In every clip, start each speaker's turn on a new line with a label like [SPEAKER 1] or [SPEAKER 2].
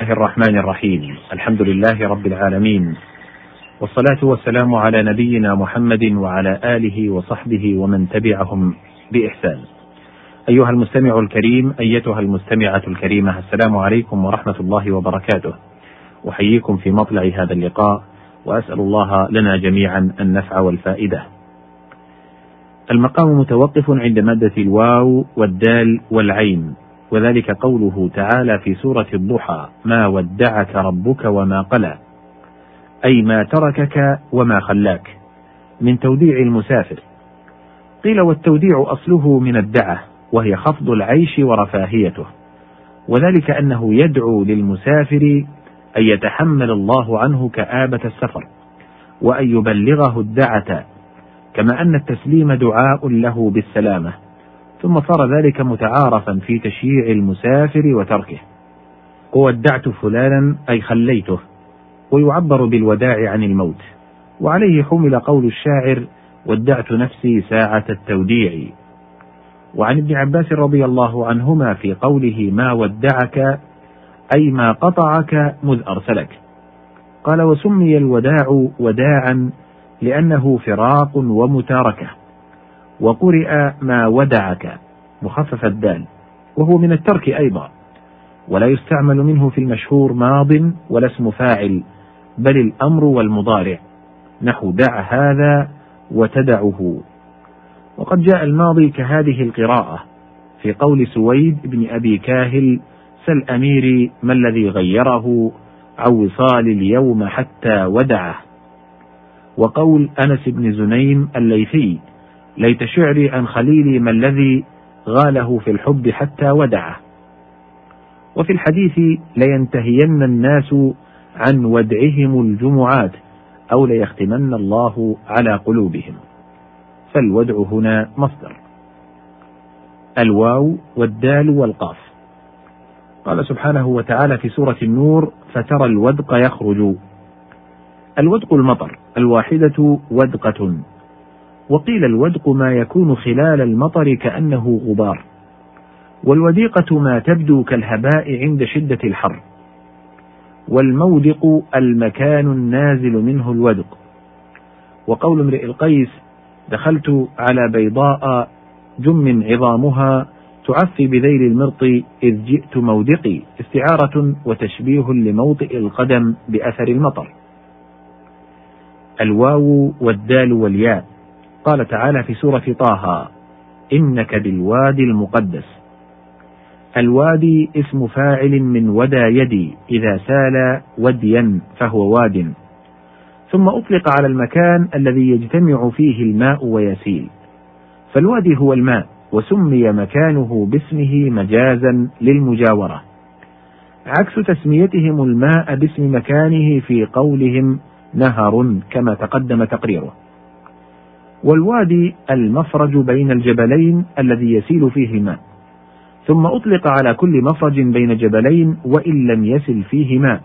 [SPEAKER 1] الله الرحمن الرحيم. الحمد لله رب العالمين. والصلاة والسلام على نبينا محمد وعلى آله وصحبه ومن تبعهم بإحسان. أيها المستمع الكريم أيتها المستمعة الكريمة السلام عليكم ورحمة الله وبركاته. أحييكم في مطلع هذا اللقاء وأسأل الله لنا جميعا النفع والفائدة. المقام متوقف عند مادة الواو والدال والعين. وذلك قوله تعالى في سورة الضحى ما ودعك ربك وما قلى أي ما تركك وما خلاك من توديع المسافر. قيل والتوديع أصله من الدعة وهي خفض العيش ورفاهيته. وذلك أنه يدعو للمسافر أن يتحمل الله عنه كآبة السفر وأن يبلغه الدعة كما أن التسليم دعاء له بالسلامة. ثم صار ذلك متعارفا في تشييع المسافر وتركه. وودعت فلانا أي خليته. ويعبر بالوداع عن الموت. وعليه حمل قول الشاعر ودعت نفسي ساعة التوديع. وعن ابن عباس رضي الله عنهما في قوله ما ودعك أي ما قطعك مذ أرسلك. قال وسمي الوداع وداعا لأنه فراق ومتاركة. وقرئ ما ودعك مخفف الدال وهو من الترك أيضا. ولا يستعمل منه في المشهور ماض ولا اسم فاعل بل الأمر والمضارع. نحو دع هذا وتدعه. وقد جاء الماضي كهذه القراءة في قول سويد بن أبي كاهل سل أميري ما الذي غيره؟ عن وصال اليوم حتى ودعه. وقول أنس بن زنيم الليثي ليت شعري عن خليلي ما الذي غاله في الحب حتى ودعه. وفي الحديث لينتهين الناس عن ودعهم الجمعات أو ليختمن الله على قلوبهم. فالودع هنا مصدر. الواو والدال والقاف. قال سبحانه وتعالى في سورة النور فترى الودق يخرج. الودق المطر الواحدة ودقة. وقيل الودق ما يكون خلال المطر كأنه غبار. والوديقة ما تبدو كالهباء عند شدة الحر. والمودق المكان النازل منه الودق. وقول امرئ القيس دخلت على بيضاء جم عظامها تعفي بذيل المرط إذ جئت مودقي استعارة وتشبيه لموطئ القدم بأثر المطر. الواو والدال والياء. قال تعالى في سورة طه إنك بالوادي المقدس. الوادي اسم فاعل من ودى يدي إذا سال وديا فهو واد. ثم أطلق على المكان الذي يجتمع فيه الماء ويسيل. فالوادي هو الماء وسمي مكانه باسمه مجازا للمجاورة. عكس تسميتهم الماء باسم مكانه في قولهم نهر كما تقدم تقريره. والوادي المفرج بين الجبلين الذي يسيل فيه الماء ثم أطلق على كل مفرج بين جبلين وإن لم يسل فيه ماء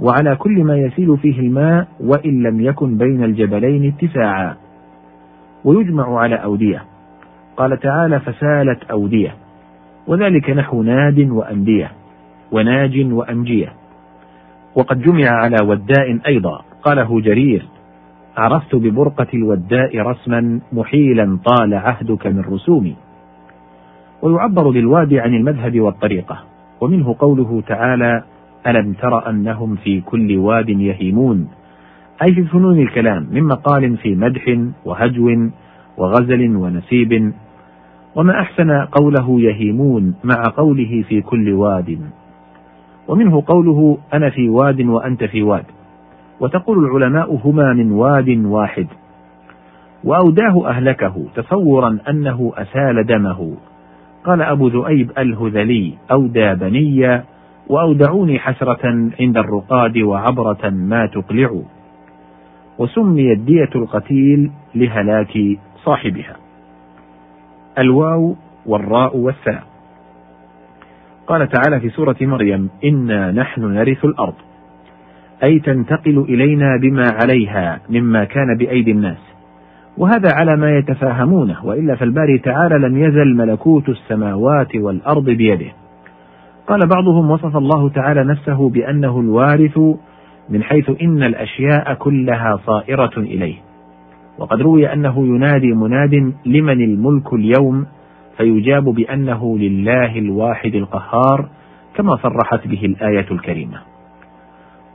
[SPEAKER 1] وعلى كل ما يسيل فيه الماء وإن لم يكن بين الجبلين اتساعا. ويجمع على أودية. قال تعالى فسالت أودية. وذلك نحو ناد وأندية وناج وأنجية. وقد جمع على وداء أيضا. قاله جرير عرفت ببرقة الوداء رسما محيلا طال عهدك من رسومي. ويعبر بالوادي عن المذهب والطريقة ومنه قوله تعالى ألم تر أنهم في كل واد يهيمون؟ أي في فنون الكلام من مقال في مدح وهجو وغزل ونسيب. وما أحسن قوله يهيمون مع قوله في كل واد؟ ومنه قوله أنا في واد وأنت في واد. وتقول العلماء هما من واد واحد. وأوداه أهلكه تصورا أنه أسال دمه. قال أبو ذؤيب الهذلي أودى بني وأودعوني حسرة عند الرقاد وعبرة ما تقلع. وسميت دية القتيل لهلاك صاحبها. الواو والراء والثاء. قال تعالى في سورة مريم إنا نحن نرث الأرض. أي تنتقل إلينا بما عليها مما كان بأيدي الناس. وهذا على ما يتفاهمونه وإلا فالباري تعالى لم يزل ملكوت السماوات والأرض بيده. قال بعضهم وصف الله تعالى نفسه بأنه الوارث من حيث إن الأشياء كلها صائرة إليه. وقد روي أنه ينادي مناد لمن الملك اليوم فيجاب بأنه لله الواحد القهار كما صرحت به الآية الكريمة.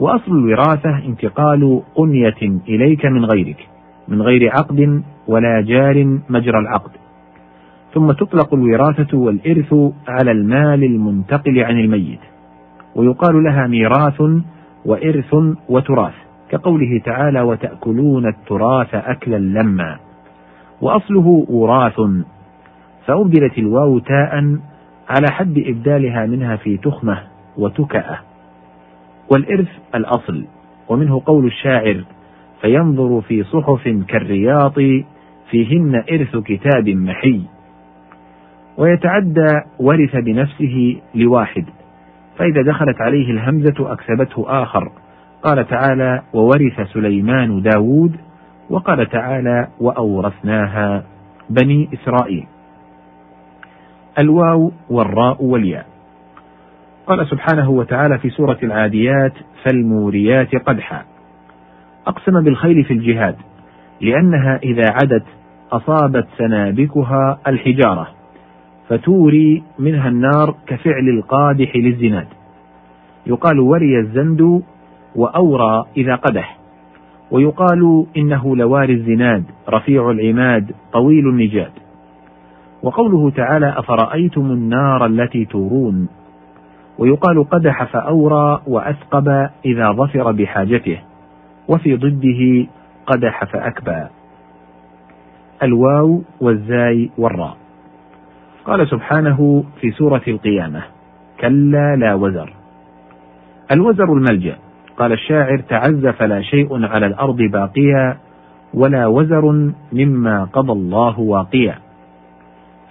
[SPEAKER 1] وأصل الوراثة انتقال قنية إليك من غيرك من غير عقد ولا جار مجرى العقد. ثم تطلق الوراثة والإرث على المال المنتقل عن الميت. ويقال لها ميراث وإرث وتراث كقوله تعالى وتأكلون التراث أكلا لما وأصله وراث فأبدلت الواو تاء على حد إبدالها منها في تخمة وتكأة. والإرث الأصل ومنه قول الشاعر فينظر في صحف كالرياط فيهن إرث كتاب محي. ويتعدى ورث بنفسه لواحد فإذا دخلت عليه الهمزة أكسبته آخر. قال تعالى وورث سليمان داود وقال تعالى وأورثناها بني إسرائيل. الواو والراء والياء. قال سبحانه وتعالى في سورة العاديات فالموريات قدحا. أقسم بالخيل في الجهاد لأنها إذا عدت أصابت سنابكها الحجارة فتوري منها النار كفعل القادح للزناد. يقال وري الزند وأورى إذا قدح ويقال إنه لواري الزناد رفيع العماد طويل النجاد. وقوله تعالى أفرأيتم النار التي تورون؟ ويقال قدح فأورى وأثقب إذا ظفر بحاجته وفي ضده قدح فأكبى. الواو والزاي والراء. قال سبحانه في سورة القيامة كلا لا وزر. الوزر الملجأ. قال الشاعر تعزف لا شيء على الأرض باقيا ولا وزر مما قضى الله واقيا.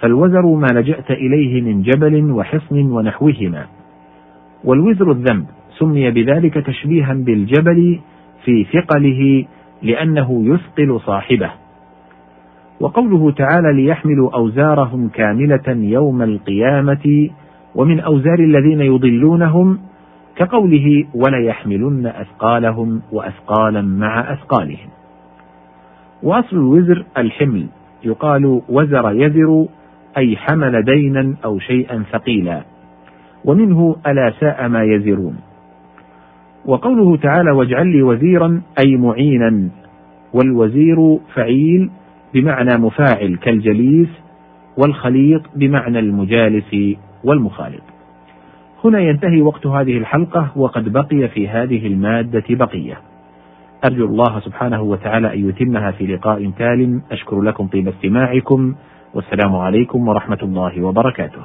[SPEAKER 1] فالوزر ما لجأت إليه من جبل وحصن ونحوهما. والوزر الذنب سمي بذلك تشبيها بالجبل في ثقله لأنه يثقل صاحبه. وقوله تعالى ليحملوا أوزارهم كاملة يوم القيامة ومن أوزار الذين يضلونهم كقوله وليحملن أثقالهم وأثقالا مع أثقالهم. وأصل الوزر الحمل يقال وزر يزر أي حمل دينا أو شيئا ثقيلا. ومنه ألا ساء ما يزرون. وقوله تعالى واجعل لي وزيرا أي معينا. والوزير فعيل بمعنى مفاعل كالجليس والخليط بمعنى المجالس والمخالط. هنا ينتهي وقت هذه الحلقة وقد بقي في هذه المادة بقية. أرجو الله سبحانه وتعالى أن يتمها في لقاء تال أشكر لكم طيب استماعكم والسلام عليكم ورحمة الله وبركاته.